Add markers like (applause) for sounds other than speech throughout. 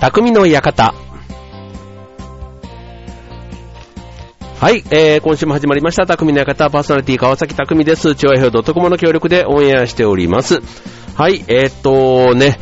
匠の館。はい、えー、今週も始まりました、匠の館、パーソナリティ川崎匠です。調和表 .com の協力でオンエアしております。はい、えー、っとね、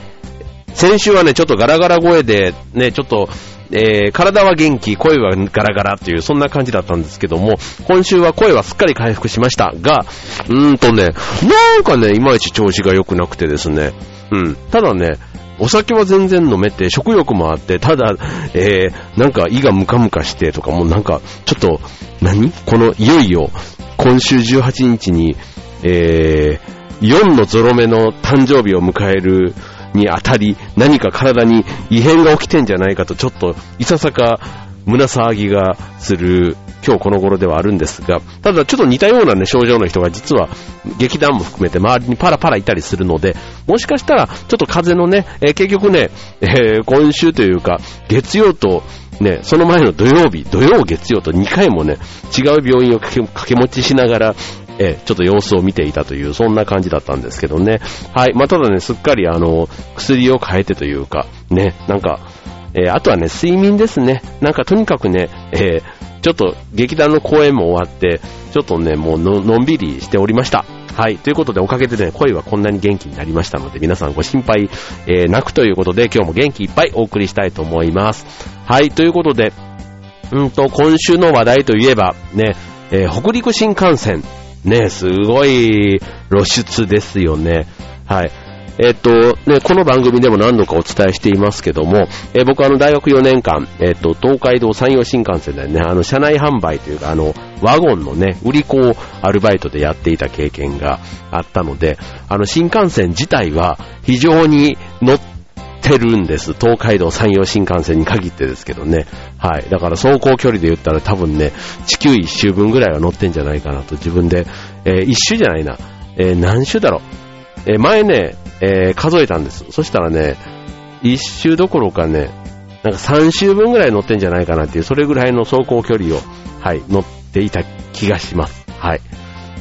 先週はね、ちょっとガラガラ声で、ね、ちょっと、えー、体は元気、声はガラガラっていう、そんな感じだったんですけども、今週は声はすっかり回復しましたが、うーんとね、なんかね、いまいち調子が良くなくてですね、うん、ただね、お酒は全然飲めて、食欲もあって、ただ、えー、なんか胃がムカムカしてとか、もうなんか、ちょっと、何？この、いよいよ、今週18日に、えー、4のゾロ目の誕生日を迎えるにあたり、何か体に異変が起きてんじゃないかと、ちょっと、いささか、胸騒ぎがする今日この頃ではあるんですが、ただちょっと似たようなね、症状の人が実は劇団も含めて周りにパラパラいたりするので、もしかしたらちょっと風のね、えー結局ね、えー今週というか、月曜とね、その前の土曜日、土曜月曜と2回もね、違う病院を掛け持ちしながら、えちょっと様子を見ていたという、そんな感じだったんですけどね。はい。まあ、ただね、すっかりあの、薬を変えてというか、ね、なんか、えーあとはね、睡眠ですね。なんかとにかくね、えーちょっと劇団の公演も終わって、ちょっとね、もうののんびりしておりました。はい。ということで、おかげでね、声はこんなに元気になりましたので、皆さんご心配、えーなくということで、今日も元気いっぱいお送りしたいと思います。はい。ということで、うんと、今週の話題といえば、ね、えー北陸新幹線、ね、すごい露出ですよね。はい。えっと、ね、この番組でも何度かお伝えしていますけども、えー僕はあの大学4年間、えっと、東海道山陽新幹線でね、あの、車内販売というか、あの、ワゴンのね、売り子をアルバイトでやっていた経験があったので、あの、新幹線自体は非常に乗ってるんです。東海道山陽新幹線に限ってですけどね。はい。だから走行距離で言ったら多分ね、地球一周分ぐらいは乗ってんじゃないかなと自分で、えー一周じゃないな。えー何周だろう。えー前ね、えー数えたんです。そしたらね、一周どころかね、なんか3周分ぐらい乗ってんじゃないかなっていう、それぐらいの走行距離を、はい、乗っていた気がします。はい。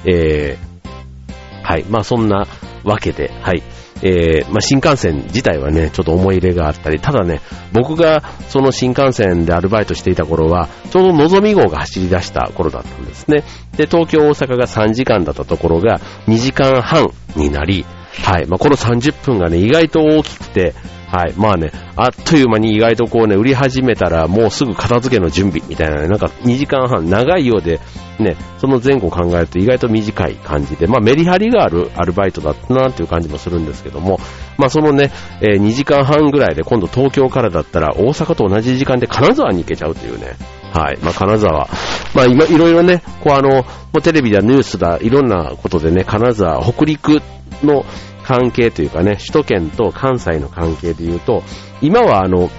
えー、はい。まあそんなわけで、はい。えー、まあ新幹線自体はね、ちょっと思い入れがあったり、ただね、僕がその新幹線でアルバイトしていた頃は、ちょうどのぞみ号が走り出した頃だったんですね。で、東京、大阪が3時間だったところが2時間半になり、はい。まあこの30分がね、意外と大きくて、はい。まあね、あっという間に意外とこうね、売り始めたらもうすぐ片付けの準備みたいなね、なんか2時間半長いようで、ね、その前後考えると意外と短い感じで、まあメリハリがあるアルバイトだったなっていう感じもするんですけども、まあそのね、えー2時間半ぐらいで今度東京からだったら大阪と同じ時間で金沢に行けちゃうというね、はい。まあ、金沢。まあ、今、いろいろね、こうあの、もうテレビだ、ニュースだ、いろんなことでね、金沢、北陸の関係というかね、首都圏と関西の関係で言うと、今はあの、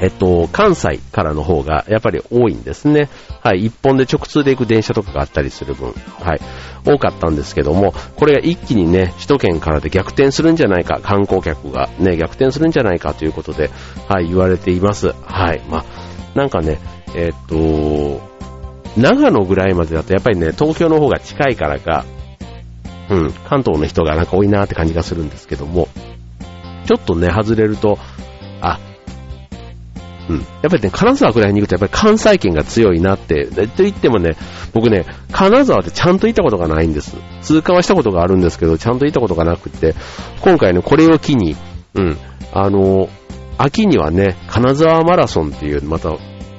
えっと、関西からの方がやっぱり多いんですね。はい。一本で直通で行く電車とかがあったりする分、はい。多かったんですけども、これが一気にね、首都圏からで逆転するんじゃないか、観光客がね、逆転するんじゃないかということで、はい、言われています。はい。まあ、なんかね、えっと、長野ぐらいまでだとやっぱりね、東京の方が近いからか、うん、関東の人がなんか多いなって感じがするんですけども、ちょっとね、外れると、あ、うん。やっぱりね、金沢ぐらいに行くとやっぱり関西圏が強いなって、と言ってもね、僕ね、金沢ってちゃんと行ったことがないんです。通過はしたことがあるんですけど、ちゃんと行ったことがなくて、今回ね、これを機に、うん、あの、秋にはね、金沢マラソンっていう、また、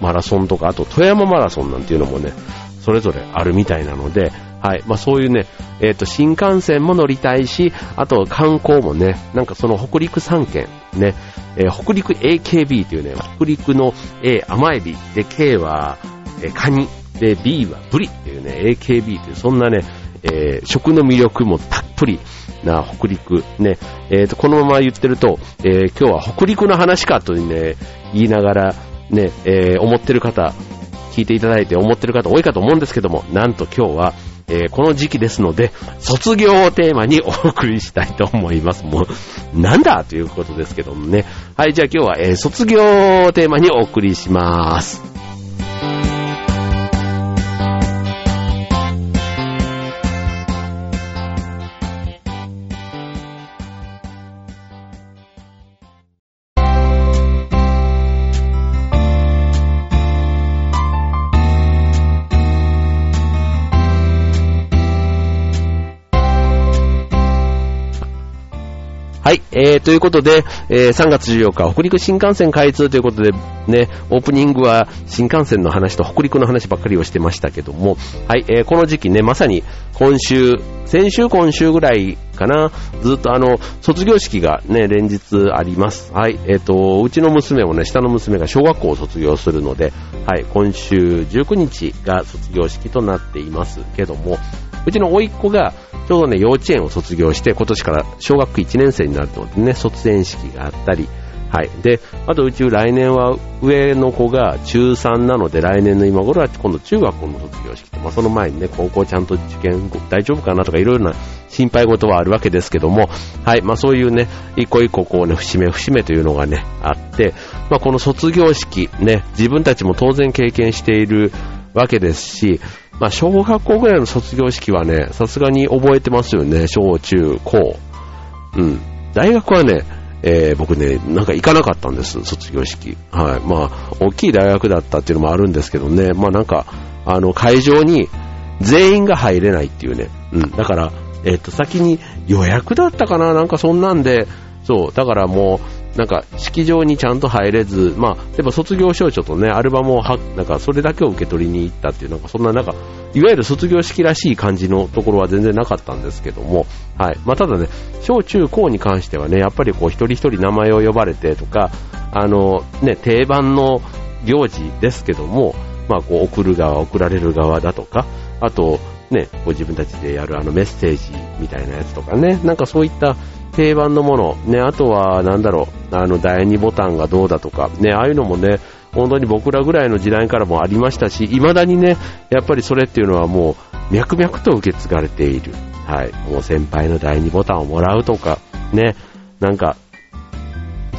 マラソンとか、あと富山マラソンなんていうのもね、それぞれあるみたいなので、はい。まあそういうね、えっ、と、新幹線も乗りたいし、あと観光もね、なんかその北陸3県、ね、えー北陸 AKB というね、北陸の A 甘エビ、で K は、えーカニ、で B はブリっていうね、AKB という、そんなね、えー食の魅力もたっぷりな北陸、ね、えっ、と、このまま言ってると、えー今日は北陸の話かとね、言いながら、ね、えー思ってる方、聞いていただいて思ってる方多いかと思うんですけども、なんと今日は、えーこの時期ですので、卒業をテーマにお送りしたいと思います。もう、なんだ？ということですけどもね。はい、じゃあ今日は、えー卒業をテーマにお送りします。はい、えー、ということで、えー、3月14日、北陸新幹線開通ということで、ね、オープニングは新幹線の話と北陸の話ばっかりをしてましたけども、はい、えー、この時期ね、まさに今週、先週今週ぐらいかな、ずっとあの、卒業式がね、連日あります。はい、えっ、ー、と、うちの娘もね、下の娘が小学校を卒業するので、はい、今週19日が卒業式となっていますけども、うちの甥っ子が、ちょうどね、幼稚園を卒業して、今年から小学1年生になるのでね、卒園式があったり、はい。で、あとうち来年は上の子が中3なので来年の今頃は今度中学校の卒業式まあその前にね、高校ちゃんと受験大丈夫かなとかいろいろな心配事はあるわけですけども、はい。まあそういうね、一個一個こうね、節目節目というのがね、あって、まあこの卒業式ね、自分たちも当然経験しているわけですし、まあ、小学校ぐらいの卒業式はね、さすがに覚えてますよね、小中高。うん。大学はね、えー、僕ね、なんか行かなかったんです、卒業式。はい。まあ、大きい大学だったっていうのもあるんですけどね、まあなんか、あの、会場に全員が入れないっていうね。うん。だから、えっ、ー、と、先に予約だったかななんかそんなんで、そう、だからもう、なんか式場にちゃんと入れず、まあ、でも卒業証書とね、アルバムをは、なんかそれだけを受け取りに行ったっていう、なんかそんななんか、いわゆる卒業式らしい感じのところは全然なかったんですけども、はい。まあ、ただね、小中高に関してはね、やっぱりこう一人一人名前を呼ばれてとか、あの、ね、定番の行事ですけども、まあ、こう送る側、送られる側だとか、あと、ね、ご自分たちでやるあのメッセージみたいなやつとかね、なんかそういった定番のもの、ね、あとは、なんだろう、あの、第2ボタンがどうだとか、ね、ああいうのもね、本当に僕らぐらいの時代からもありましたし、未だにね、やっぱりそれっていうのはもう、脈々と受け継がれている。はい。もう先輩の第2ボタンをもらうとか、ね、なんか、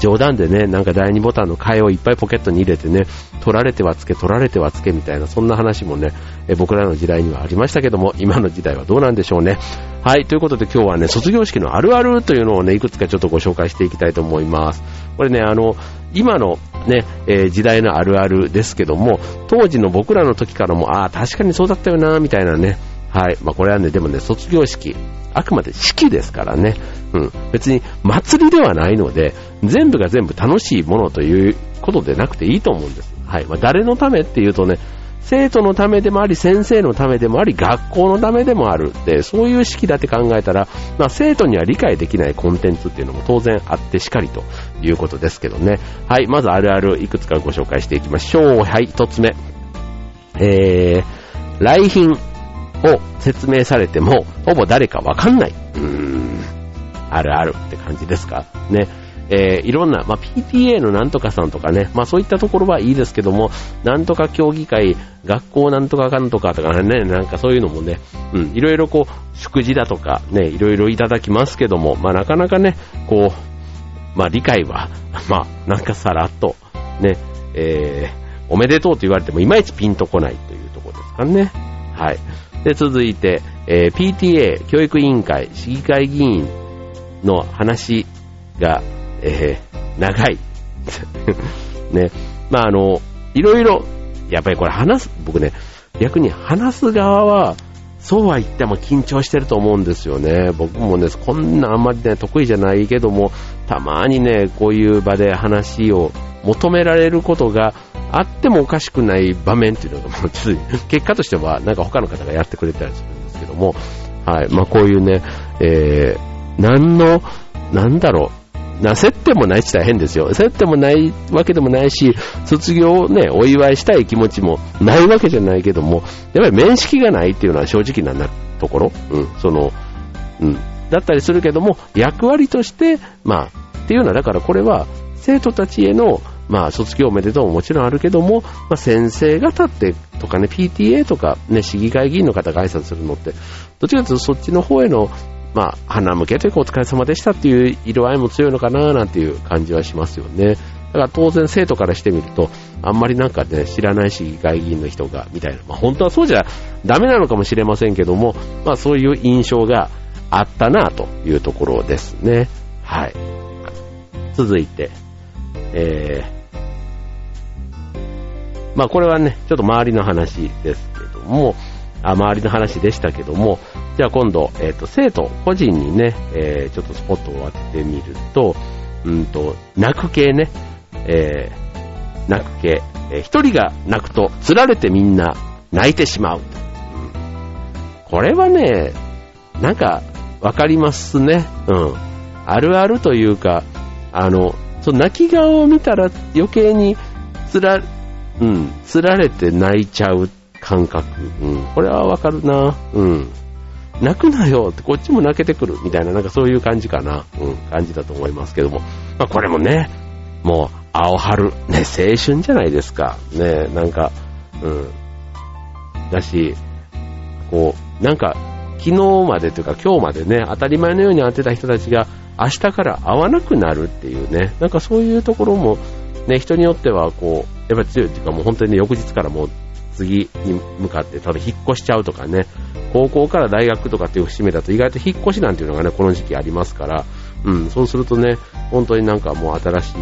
冗談でね、なんか第2ボタンの替えをいっぱいポケットに入れてね、取られてはつけ、取られてはつけみたいな、そんな話もね、え僕らの時代にはありましたけども、今の時代はどうなんでしょうね。はい、ということで今日はね、卒業式のあるあるというのをね、いくつかちょっとご紹介していきたいと思います。これね、あの、今のね、えー、時代のあるあるですけども、当時の僕らの時からも、ああ、確かにそうだったよな、みたいなね、はい。まあ、これはね、でもね、卒業式、あくまで式ですからね。うん。別に祭りではないので、全部が全部楽しいものということでなくていいと思うんです。はい。まあ、誰のためっていうとね、生徒のためでもあり、先生のためでもあり、学校のためでもあるって、そういう式だって考えたら、まあ、生徒には理解できないコンテンツっていうのも当然あってしかりということですけどね。はい。まずあるあるいくつかご紹介していきましょう。はい。一つ目。えー、来賓。を説明されても、ほぼ誰かわかんない。うーん、あるあるって感じですか？ね。えー、いろんな、まあ、PTA のなんとかさんとかね、まあそういったところはいいですけども、なんとか協議会、学校なんとかかんとかとかね、なんかそういうのもね、うん、いろいろこう、祝辞だとかね、いろいろいただきますけども、まあなかなかね、こう、まあ理解は、(laughs) まあなんかさらっと、ね、えー、おめでとうと言われてもいまいちピンとこないというところですかね。はい。で、続いて、えー、PTA、教育委員会、市議会議員の話が、えー、長い。(laughs) ね。まあ、あの、いろいろ、やっぱりこれ話す、僕ね、逆に話す側は、そうは言っても緊張してると思うんですよね。僕もね、こんなあんまりね、得意じゃないけども、たまにね、こういう場で話を求められることがあってもおかしくない場面っていうのが、(laughs) 結果としては、なんか他の方がやってくれたりするんですけども、はい、まあこういうね、えー、何の、なんだろう、な、接点もないって言ったら変ですよ。接点もないわけでもないし、卒業をね、お祝いしたい気持ちもないわけじゃないけども、やっぱり面識がないっていうのは正直なところ、うん、その、うん、だったりするけども、役割として、まあ、っていうのは、だからこれは、生徒たちへのまあ、卒業おめでとうももちろんあるけども、まあ、先生方ってとかね、PTA とかね、市議会議員の方が挨拶するのって、どっちかというとそっちの方への、まあ、花向けというかお疲れ様でしたっていう色合いも強いのかななんていう感じはしますよね。だから当然生徒からしてみると、あんまりなんかね、知らない市議会議員の人が、みたいな。まあ本当はそうじゃダメなのかもしれませんけども、まあそういう印象があったなというところですね。はい。続いて、えー、まあこれはね、ちょっと周りの話ですけども、あ周りの話でしたけども、じゃあ今度、えっ、と、生徒個人にね、えー、ちょっとスポットを当ててみると、うんと、泣く系ね、えー、泣く系、えー、一人が泣くと、釣られてみんな泣いてしまう。うん、これはね、なんか、わかりますね。うん。あるあるというか、あの、その泣き顔を見たら余計につら、うん、つられて泣いちゃう感覚。うん、これはわかるな。うん。泣くなよってこっちも泣けてくるみたいな、なんかそういう感じかな。うん、感じだと思いますけども。まあこれもね、もう、青春、ね、青春じゃないですか。ね、なんか、うん。だし、こう、なんか、昨日までというか今日までね、当たり前のように会ってた人たちが明日から会わなくなるっていうね、なんかそういうところも、ね、人によってはこう、やっぱり強いっていうかもう本当にね、翌日からもう次に向かって、ただ引っ越しちゃうとかね、高校から大学とかっていう節目だと意外と引っ越しなんていうのがね、この時期ありますから、うん、そうするとね、本当になんかもう新しい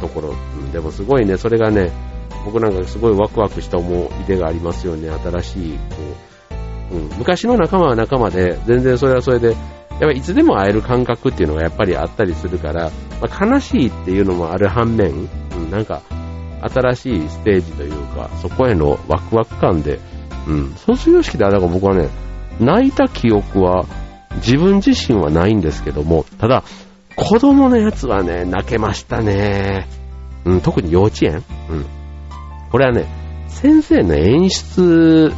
ところ、うん、でもすごいね、それがね、僕なんかすごいワクワクした思い出がありますよね、新しい、こう、うん、昔の仲間は仲間で、全然それはそれで、やっぱいつでも会える感覚っていうのがやっぱりあったりするから、まあ、悲しいっていうのもある反面、うん、なんか、新しいステージというか、そこへのワクワク感で、うん、卒業式ではだか僕はね、泣いた記憶は自分自身はないんですけども、ただ、子供のやつはね、泣けましたね。うん、特に幼稚園うん。これはね、先生の演出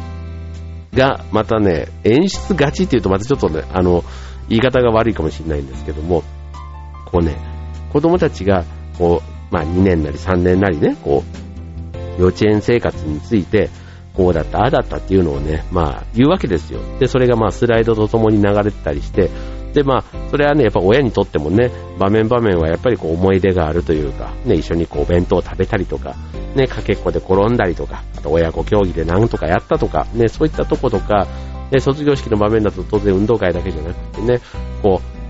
が、またね、演出がちっていうとまたちょっとね、あの、言い方が悪いかもしれないんですけども、こうね、子供たちが、こう、まあ2年なり3年なりね、こう、幼稚園生活について、こうだった、ああだったっていうのをね、まあ言うわけですよ。で、それがまあスライドとともに流れてたりして、で、まあ、それはね、やっぱ親にとってもね、場面場面はやっぱりこう思い出があるというか、ね、一緒にこうお弁当を食べたりとか、ね、かけっこで転んだりとか、あと親子競技で何とかやったとか、ね、そういったとことか、ね、卒業式の場面だと当然運動会だけじゃなくてね、こう、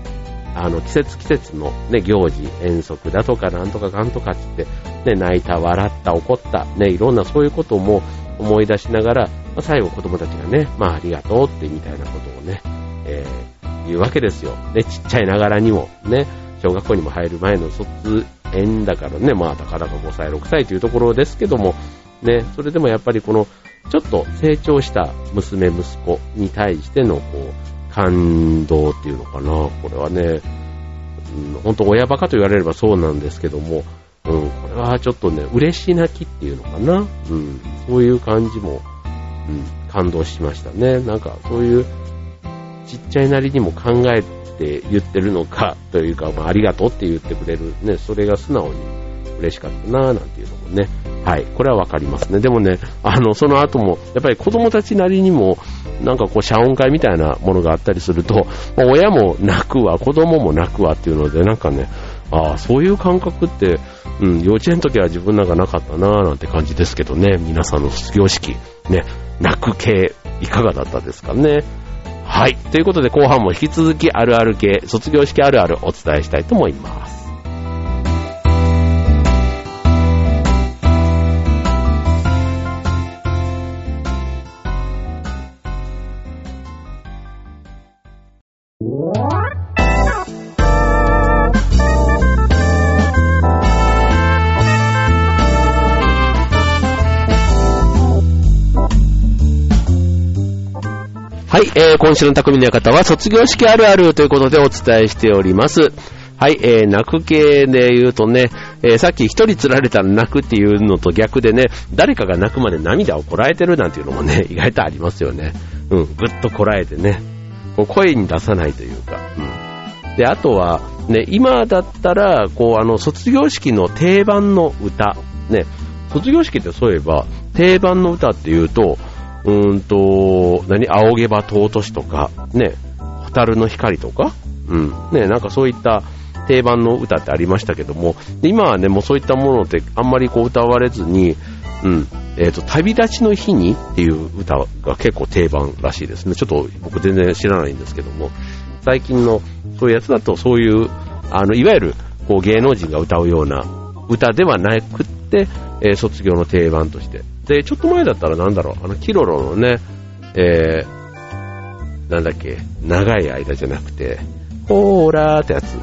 あの、季節季節のね、行事、遠足だとかなんとかかんとかってって、ね、泣いた、笑った、怒った、ね、いろんなそういうことも思い出しながら、まあ、最後子供たちがね、まあありがとうってみたいなことをね、えー、言うわけですよ。ね、ちっちゃいながらにも、ね、小学校にも入る前の卒園だからね、まあ、たかだか5歳、6歳というところですけども、ね、それでもやっぱりこの、ちょっと成長した娘、息子に対しての、こう、感動っていうのかな。これはね、うん、本当親バカと言われればそうなんですけども、うん、これはちょっとね、嬉し泣きっていうのかな。うん、そういう感じも、うん、感動しましたね。なんか、そういう、ちっちゃいなりにも考えて言ってるのかというか、まあ、ありがとうって言ってくれる、ね、それが素直に嬉しかったなぁなんていうのもね、はい、これはわかりますね。でもね、あの、その後も、やっぱり子供たちなりにも、なんかこう、謝恩会みたいなものがあったりすると、ま、親も泣くわ、子供も泣くわっていうので、なんかね、ああ、そういう感覚って、うん、幼稚園の時は自分なんかなかったなぁなんて感じですけどね、皆さんの卒業式、ね、泣く系、いかがだったですかね。はい。ということで後半も引き続きあるある系、卒業式あるあるお伝えしたいと思います。はい、えー、今週の匠の方は卒業式あるあるということでお伝えしております。はい、えー、泣く系で言うとね、えー、さっき一人釣られたら泣くっていうのと逆でね、誰かが泣くまで涙をこらえてるなんていうのもね、(laughs) 意外とありますよね。うん、ぐっとこらえてね、こう声に出さないというか、うん。で、あとは、ね、今だったら、こう、あの、卒業式の定番の歌、ね、卒業式ってそういえば、定番の歌っていうと、うーんと、何、青毛羽尊しとか、ね、蛍の光とか、うん、ね、なんかそういった定番の歌ってありましたけども、今はね、もうそういったものってあんまりこう歌われずに、うん、えっ、ー、と、旅立ちの日にっていう歌が結構定番らしいですね。ちょっと僕全然知らないんですけども、最近のそういうやつだとそういう、あの、いわゆるこう芸能人が歌うような歌ではなくって、えー、卒業の定番としてで、ちょっと前だったらなんだろう、あの、キロロのね、えー、なんだっけ、長い間じゃなくて、ほーらーってやつ、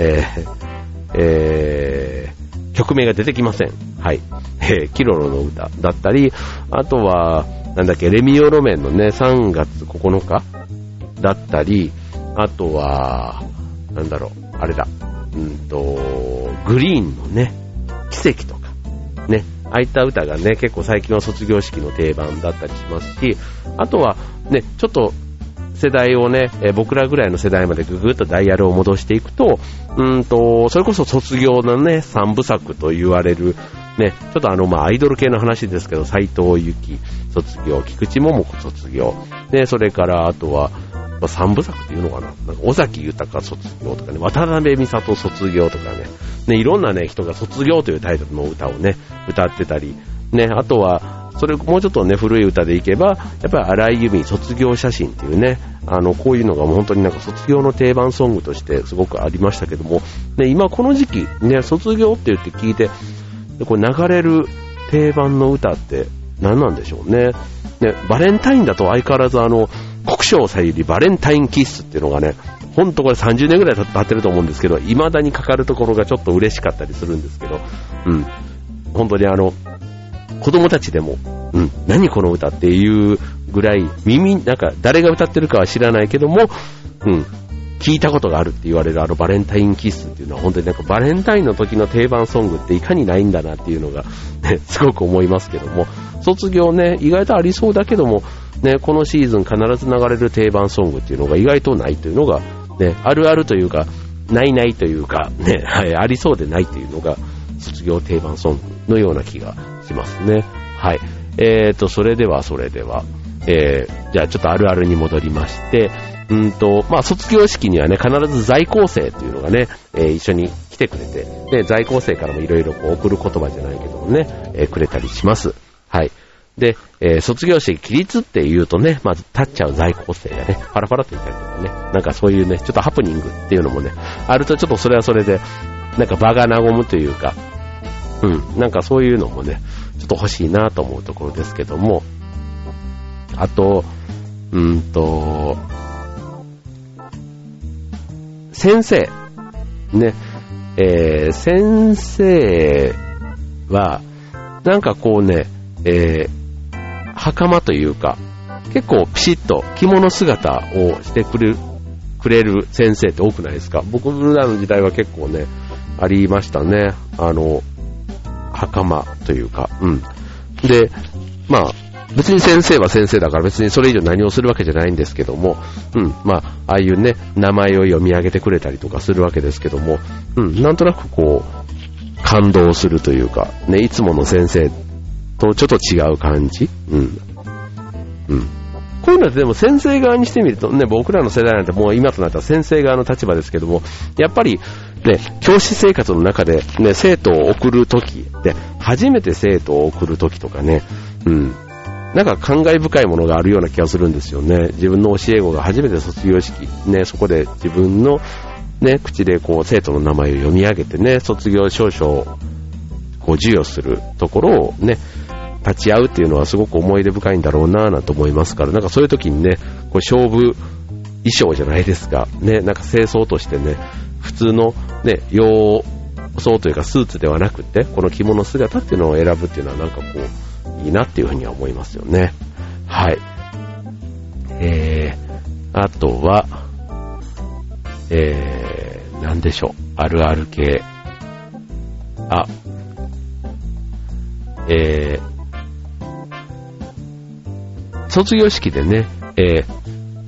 えー、えー、曲名が出てきません。はい。えー、キロロの歌だったり、あとは、なんだっけ、レミオロメンのね、3月9日だったり、あとは、なんだろう、あれだ、うんと、グリーンのね、奇跡とか、ね、ああいった歌がね、結構最近は卒業式の定番だったりしますし、あとはね、ちょっと世代をね、え僕らぐらいの世代までぐぐっとダイヤルを戻していくと、うんと、それこそ卒業のね、三部作と言われる、ね、ちょっとあの、まあ、アイドル系の話ですけど、斎藤由紀卒業、菊池桃子卒業、で、それからあとは、まあ、三部作っていうのかな？なんか、尾崎豊卒業とかね、渡辺美里卒業とかね、ね、いろんなね、人が卒業というタイトルの歌をね、歌ってたり、ね、あとは、それもうちょっとね、古い歌でいけば、やっぱり荒井由実卒業写真っていうね、あの、こういうのが本当になんか卒業の定番ソングとしてすごくありましたけども、ね、今この時期、ね、卒業って言って聞いて、これ流れる定番の歌って何なんでしょうね。ね、バレンタインだと相変わらずあの、国章さゆりバレンタインキッスっていうのがね、ほんとこれ30年ぐらい経ってると思うんですけど、未だにかかるところがちょっと嬉しかったりするんですけど、うん。本当にあの、子供たちでも、うん、何この歌っていうぐらい、耳、なんか誰が歌ってるかは知らないけども、うん、聞いたことがあるって言われるあのバレンタインキッスっていうのは本当になんかバレンタインの時の定番ソングっていかにないんだなっていうのが、ね、すごく思いますけども、卒業ね、意外とありそうだけども、ね、このシーズン必ず流れる定番ソングっていうのが意外とないというのが、ね、あるあるというか、ないないというか、ね、(laughs) はい、ありそうでないというのが、卒業定番ソングのような気がしますね。はい。えーと、それでは、それでは、えー、じゃあちょっとあるあるに戻りまして、うんと、まあ、卒業式にはね、必ず在校生っていうのがね、えー、一緒に来てくれて、で、在校生からもいろいろ送る言葉じゃないけどもね、えー、くれたりします。はい。で、えー、卒業式起立って言うとね、まず立っちゃう在校生がね、パラパラといたりとかね、なんかそういうね、ちょっとハプニングっていうのもね、あるとちょっとそれはそれで、なんか場が和むというか、うん、なんかそういうのもね、ちょっと欲しいなと思うところですけども、あと、うんと、先生、ね、えー、先生は、なんかこうね、えー、袴というか、結構ピシッと着物姿をしてくれる、くれる先生って多くないですか？僕らの時代は結構ね、ありましたね。あの、袴というか、うん。で、まあ、別に先生は先生だから別にそれ以上何をするわけじゃないんですけども、うん、まあ、ああいうね、名前を読み上げてくれたりとかするわけですけども、うん、なんとなくこう、感動するというか、ね、いつもの先生とちょっと違う感じ？うん。うん。こういうのってでも先生側にしてみるとね、僕らの世代なんてもう今となったら先生側の立場ですけども、やっぱりね、教師生活の中でね、生徒を送るとき、で、初めて生徒を送るときとかね、うん。なんか感慨深いものがあるような気がするんですよね。自分の教え子が初めて卒業式、ね、そこで自分のね、口でこう生徒の名前を読み上げてね、卒業証書をこう授与するところをね、立ち会うっていうのはすごく思い出深いんだろうなぁなんて思いますから、なんかそういう時にね、こう勝負衣装じゃないですか。ね、なんか清掃としてね、普通のね、洋装というかスーツではなくて、この着物姿っていうのを選ぶっていうのはなんかこう、いいなっていうふうには思いますよね。はい。えー、あとは、えー、なんでしょう。あるある系。あ、えー、卒業式でね、えー、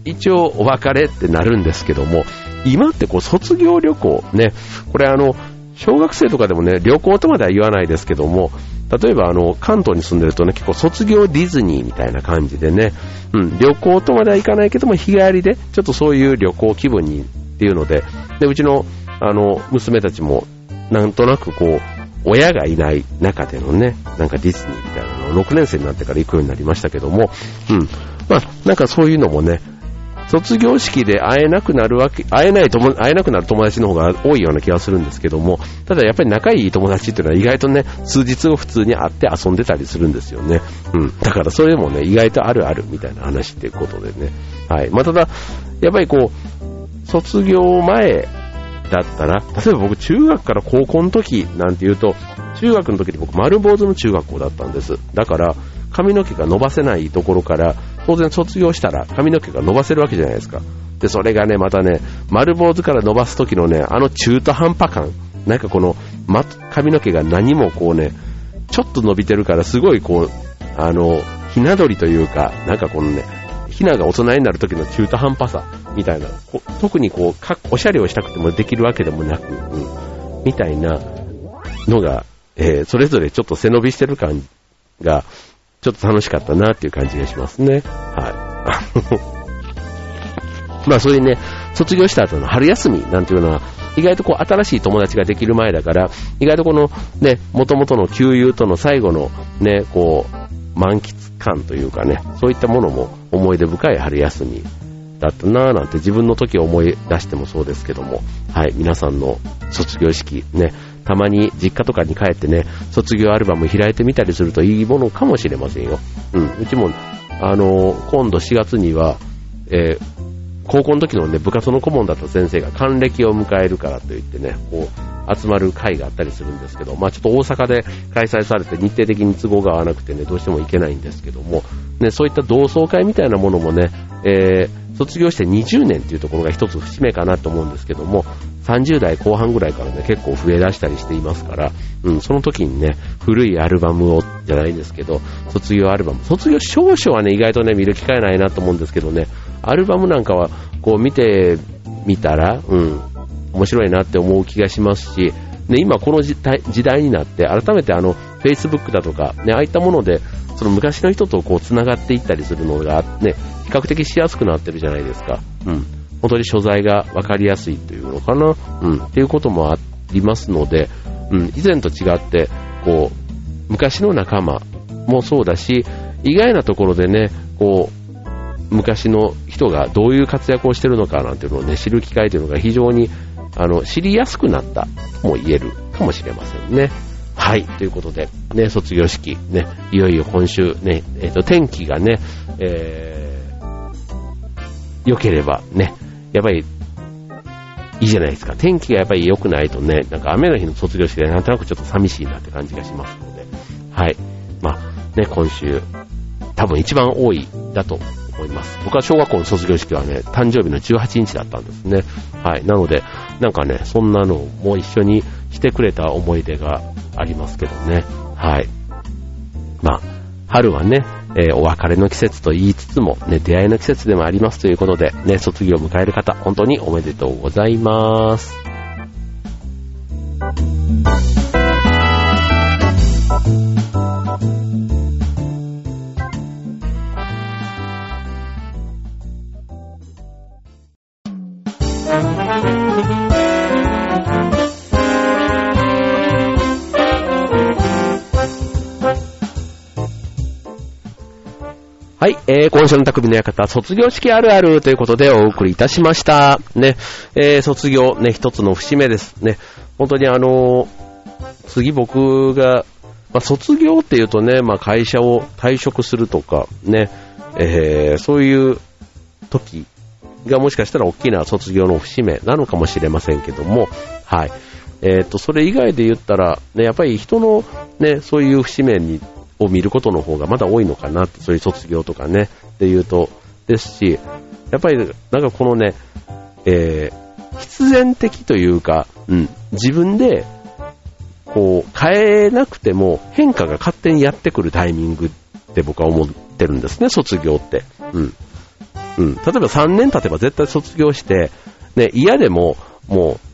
一応お別れってなるんですけども、今ってこう卒業旅行ね、これあの、小学生とかでもね、旅行とまでは言わないですけども、例えばあの、関東に住んでるとね、結構卒業ディズニーみたいな感じでね、うん、旅行とまではいかないけども、日帰りで、ちょっとそういう旅行気分にっていうので、で、うちの、あの、娘たちも、なんとなくこう、親がいない中でのね、なんかディズニーみたいなのを6年生になってから行くようになりましたけども、うん。まあ、なんかそういうのもね、卒業式で会えなくなるわけ、会えない友、会えなくなる友達の方が多いような気がするんですけども、ただやっぱり仲いい友達っていうのは意外とね、数日後普通に会って遊んでたりするんですよね。うん。だからそれもね、意外とあるあるみたいな話っていうことでね、はい。まあ、ただ、やっぱりこう、卒業前だったら、例えば僕中学から高校の時なんて言うと、中学の時に僕丸坊主の中学校だったんです。だから、髪の毛が伸ばせないところから、当然卒業したら髪の毛が伸ばせるわけじゃないですか。で、それがね、またね、丸坊主から伸ばす時のね、あの中途半端感。なんかこの、ま、髪の毛が何もこうね、ちょっと伸びてるからすごいこう、あの、ひな鳥というか、なんかこのね、ひなが大人になる時の中途半端さみたいな、特にこう、かおしゃれをしたくてもできるわけでもなく、うん、みたいなのが、えー、それぞれちょっと背伸びしてる感が、ちょっと楽しかったなっていう感じがしますね。はい。(laughs) まあそういうね、卒業した後の春休みなんていうのは、意外とこう新しい友達ができる前だから、意外とこのね、元々の旧友との最後のね、こう、満喫感というかね、そういったものも思い出深い春休みだったなぁなんて自分の時を思い出してもそうですけども、はい、皆さんの卒業式ね、たまに実家とかに帰ってね、卒業アルバム開いてみたりするといいものかもしれませんよ。うん、うちも、あの今度4月には、えー、高校の時のね、部活の顧問だった先生が還暦を迎えるからと言ってね、こう、集まる会があったりするんですけど、まあちょっと大阪で開催されて日程的に都合が合わなくてね、どうしても行けないんですけども、ね、そういった同窓会みたいなものもね、えー、卒業して20年っていうところが一つ節目かなと思うんですけども、30代後半ぐらいからね、結構増え出したりしていますから、うん、その時にね、古いアルバムを、じゃないですけど、卒業アルバム、卒業証書はね、意外とね、見る機会ないなと思うんですけどね、アルバムなんかは、こう見てみたら、うん、面白いなって思う気がしますし、ね、今この時代になって、改めてあの、Facebook だとか、ね、ああいったもので、その昔の人とこう繋がっていったりするのが、ね、比較的しやすくなってるじゃないですか。うん。本当に所在が分かりやすいというのかな。うん。っていうこともありますので、うん。以前と違って、こう、昔の仲間もそうだし、意外なところでね、こう、昔の人がどういう活躍をしてるのかなんていうのをね、知る機会というのが非常に、あの、知りやすくなったとも言えるかもしれませんね。はい。ということで、ね、卒業式、ね、いよいよ今週、ね、えっ、ー、と、天気がね、えー、良ければね、やっぱり、いいじゃないですか。天気がやっぱり良くないとね、なんか雨の日の卒業式でなんとなくちょっと寂しいなって感じがしますので、はい。まあ、ね、今週、多分一番多いだと思います。僕は小学校の卒業式はね、誕生日の18日だったんですね。はい。なので、なんかね、そんなのも一緒にしてくれた思い出がありますけどね。はい。まあ、春はね、えー、お別れの季節と言いつつも、ね、出会いの季節でもありますということで、ね、卒業を迎える方、本当におめでとうございます。い、えー、今週の匠の館、卒業式あるあるということでお送りいたしました。ね、えー、卒業、ね、一つの節目です。ね、本当にあのー、次僕が、まあ、卒業っていうとね、まあ、会社を退職するとか、ね、えー、そういう時がもしかしたら大きな卒業の節目なのかもしれませんけども、はい。えっ、ー、と、それ以外で言ったら、ね、やっぱり人のね、そういう節目にを見ることの方がまだ多いのかなって、そういう卒業とかね、っていうと、ですし、やっぱりなんかこのね、えー、必然的というか、うん、自分で、こう、変えなくても変化が勝手にやってくるタイミングって僕は思ってるんですね、卒業って。うん。うん。例えば3年経てば絶対卒業して、ね、嫌でも、もう、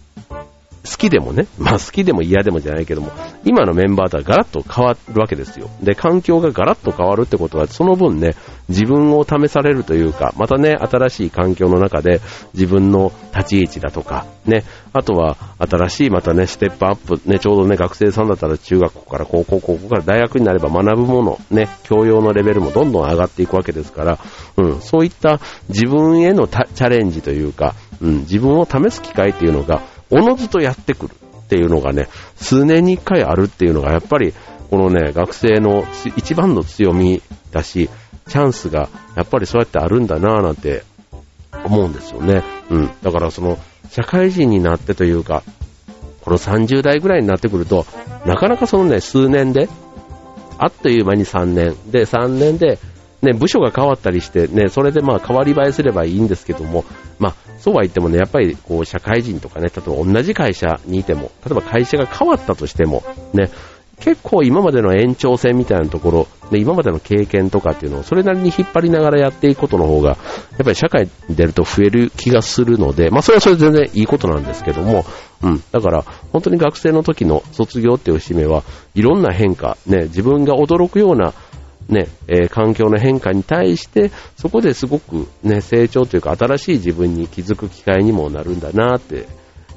好きでもね、(laughs) まあ好きでも嫌でもじゃないけども、今のメンバーとはガラッと変わるわけですよ。で、環境がガラッと変わるってことは、その分ね、自分を試されるというか、またね、新しい環境の中で自分の立ち位置だとか、ね、あとは新しいまたね、ステップアップ、ね、ちょうどね、学生さんだったら中学校から高校、高校から大学になれば学ぶもの、ね、教養のレベルもどんどん上がっていくわけですから、うん、そういった自分へのチャレンジというか、うん、自分を試す機会っていうのが、おのずとやってくるっていうのがね、数年に一回あるっていうのが、やっぱり、このね、学生の一番の強みだし、チャンスがやっぱりそうやってあるんだなぁなんて思うんですよね。うん。だからその、社会人になってというか、この30代ぐらいになってくると、なかなかそのね、数年で、あっという間に3年、で、3年で、ね、部署が変わったりして、ね、それでまあ変わり映えすればいいんですけども、まあ、そうは言ってもね、やっぱりこう、社会人とかね、例えば同じ会社にいても、例えば会社が変わったとしても、ね、結構今までの延長線みたいなところ、で今までの経験とかっていうのをそれなりに引っ張りながらやっていくことの方が、やっぱり社会に出ると増える気がするので、まあそれはそれ全然いいことなんですけども、うん。だから本当に学生の時の卒業っていう節目はいろんな変化、ね、自分が驚くようなね、えー、環境の変化に対して、そこですごくね、成長というか新しい自分に気づく機会にもなるんだなって、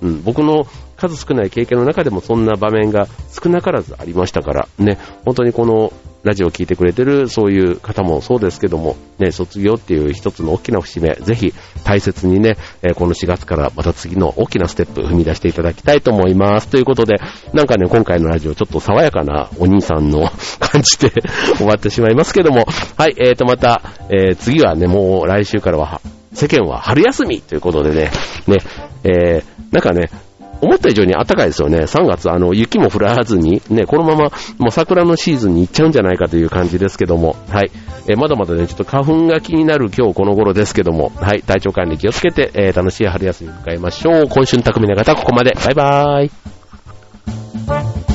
うん、僕の数少ない経験の中でもそんな場面が少なからずありましたから、ね、本当にこのラジオを聴いてくれてるそういう方もそうですけども、ね、卒業っていう一つの大きな節目、ぜひ大切にね、えこの4月からまた次の大きなステップ踏み出していただきたいと思います。ということで、なんかね、今回のラジオちょっと爽やかなお兄さんの感じで (laughs) 終わってしまいますけども、はい、えーとまた、えー、次はね、もう来週からは世間は春休みということでね、ね、えー、なんかね、思った以上に暖かいですよね。3月、あの、雪も降らずに、ね、このまま、もう桜のシーズンに行っちゃうんじゃないかという感じですけども、はい。え、まだまだね、ちょっと花粉が気になる今日この頃ですけども、はい。体調管理気をつけて、えー、楽しい春休み迎えましょう。今週の匠の方、ここまで。バイバーイ。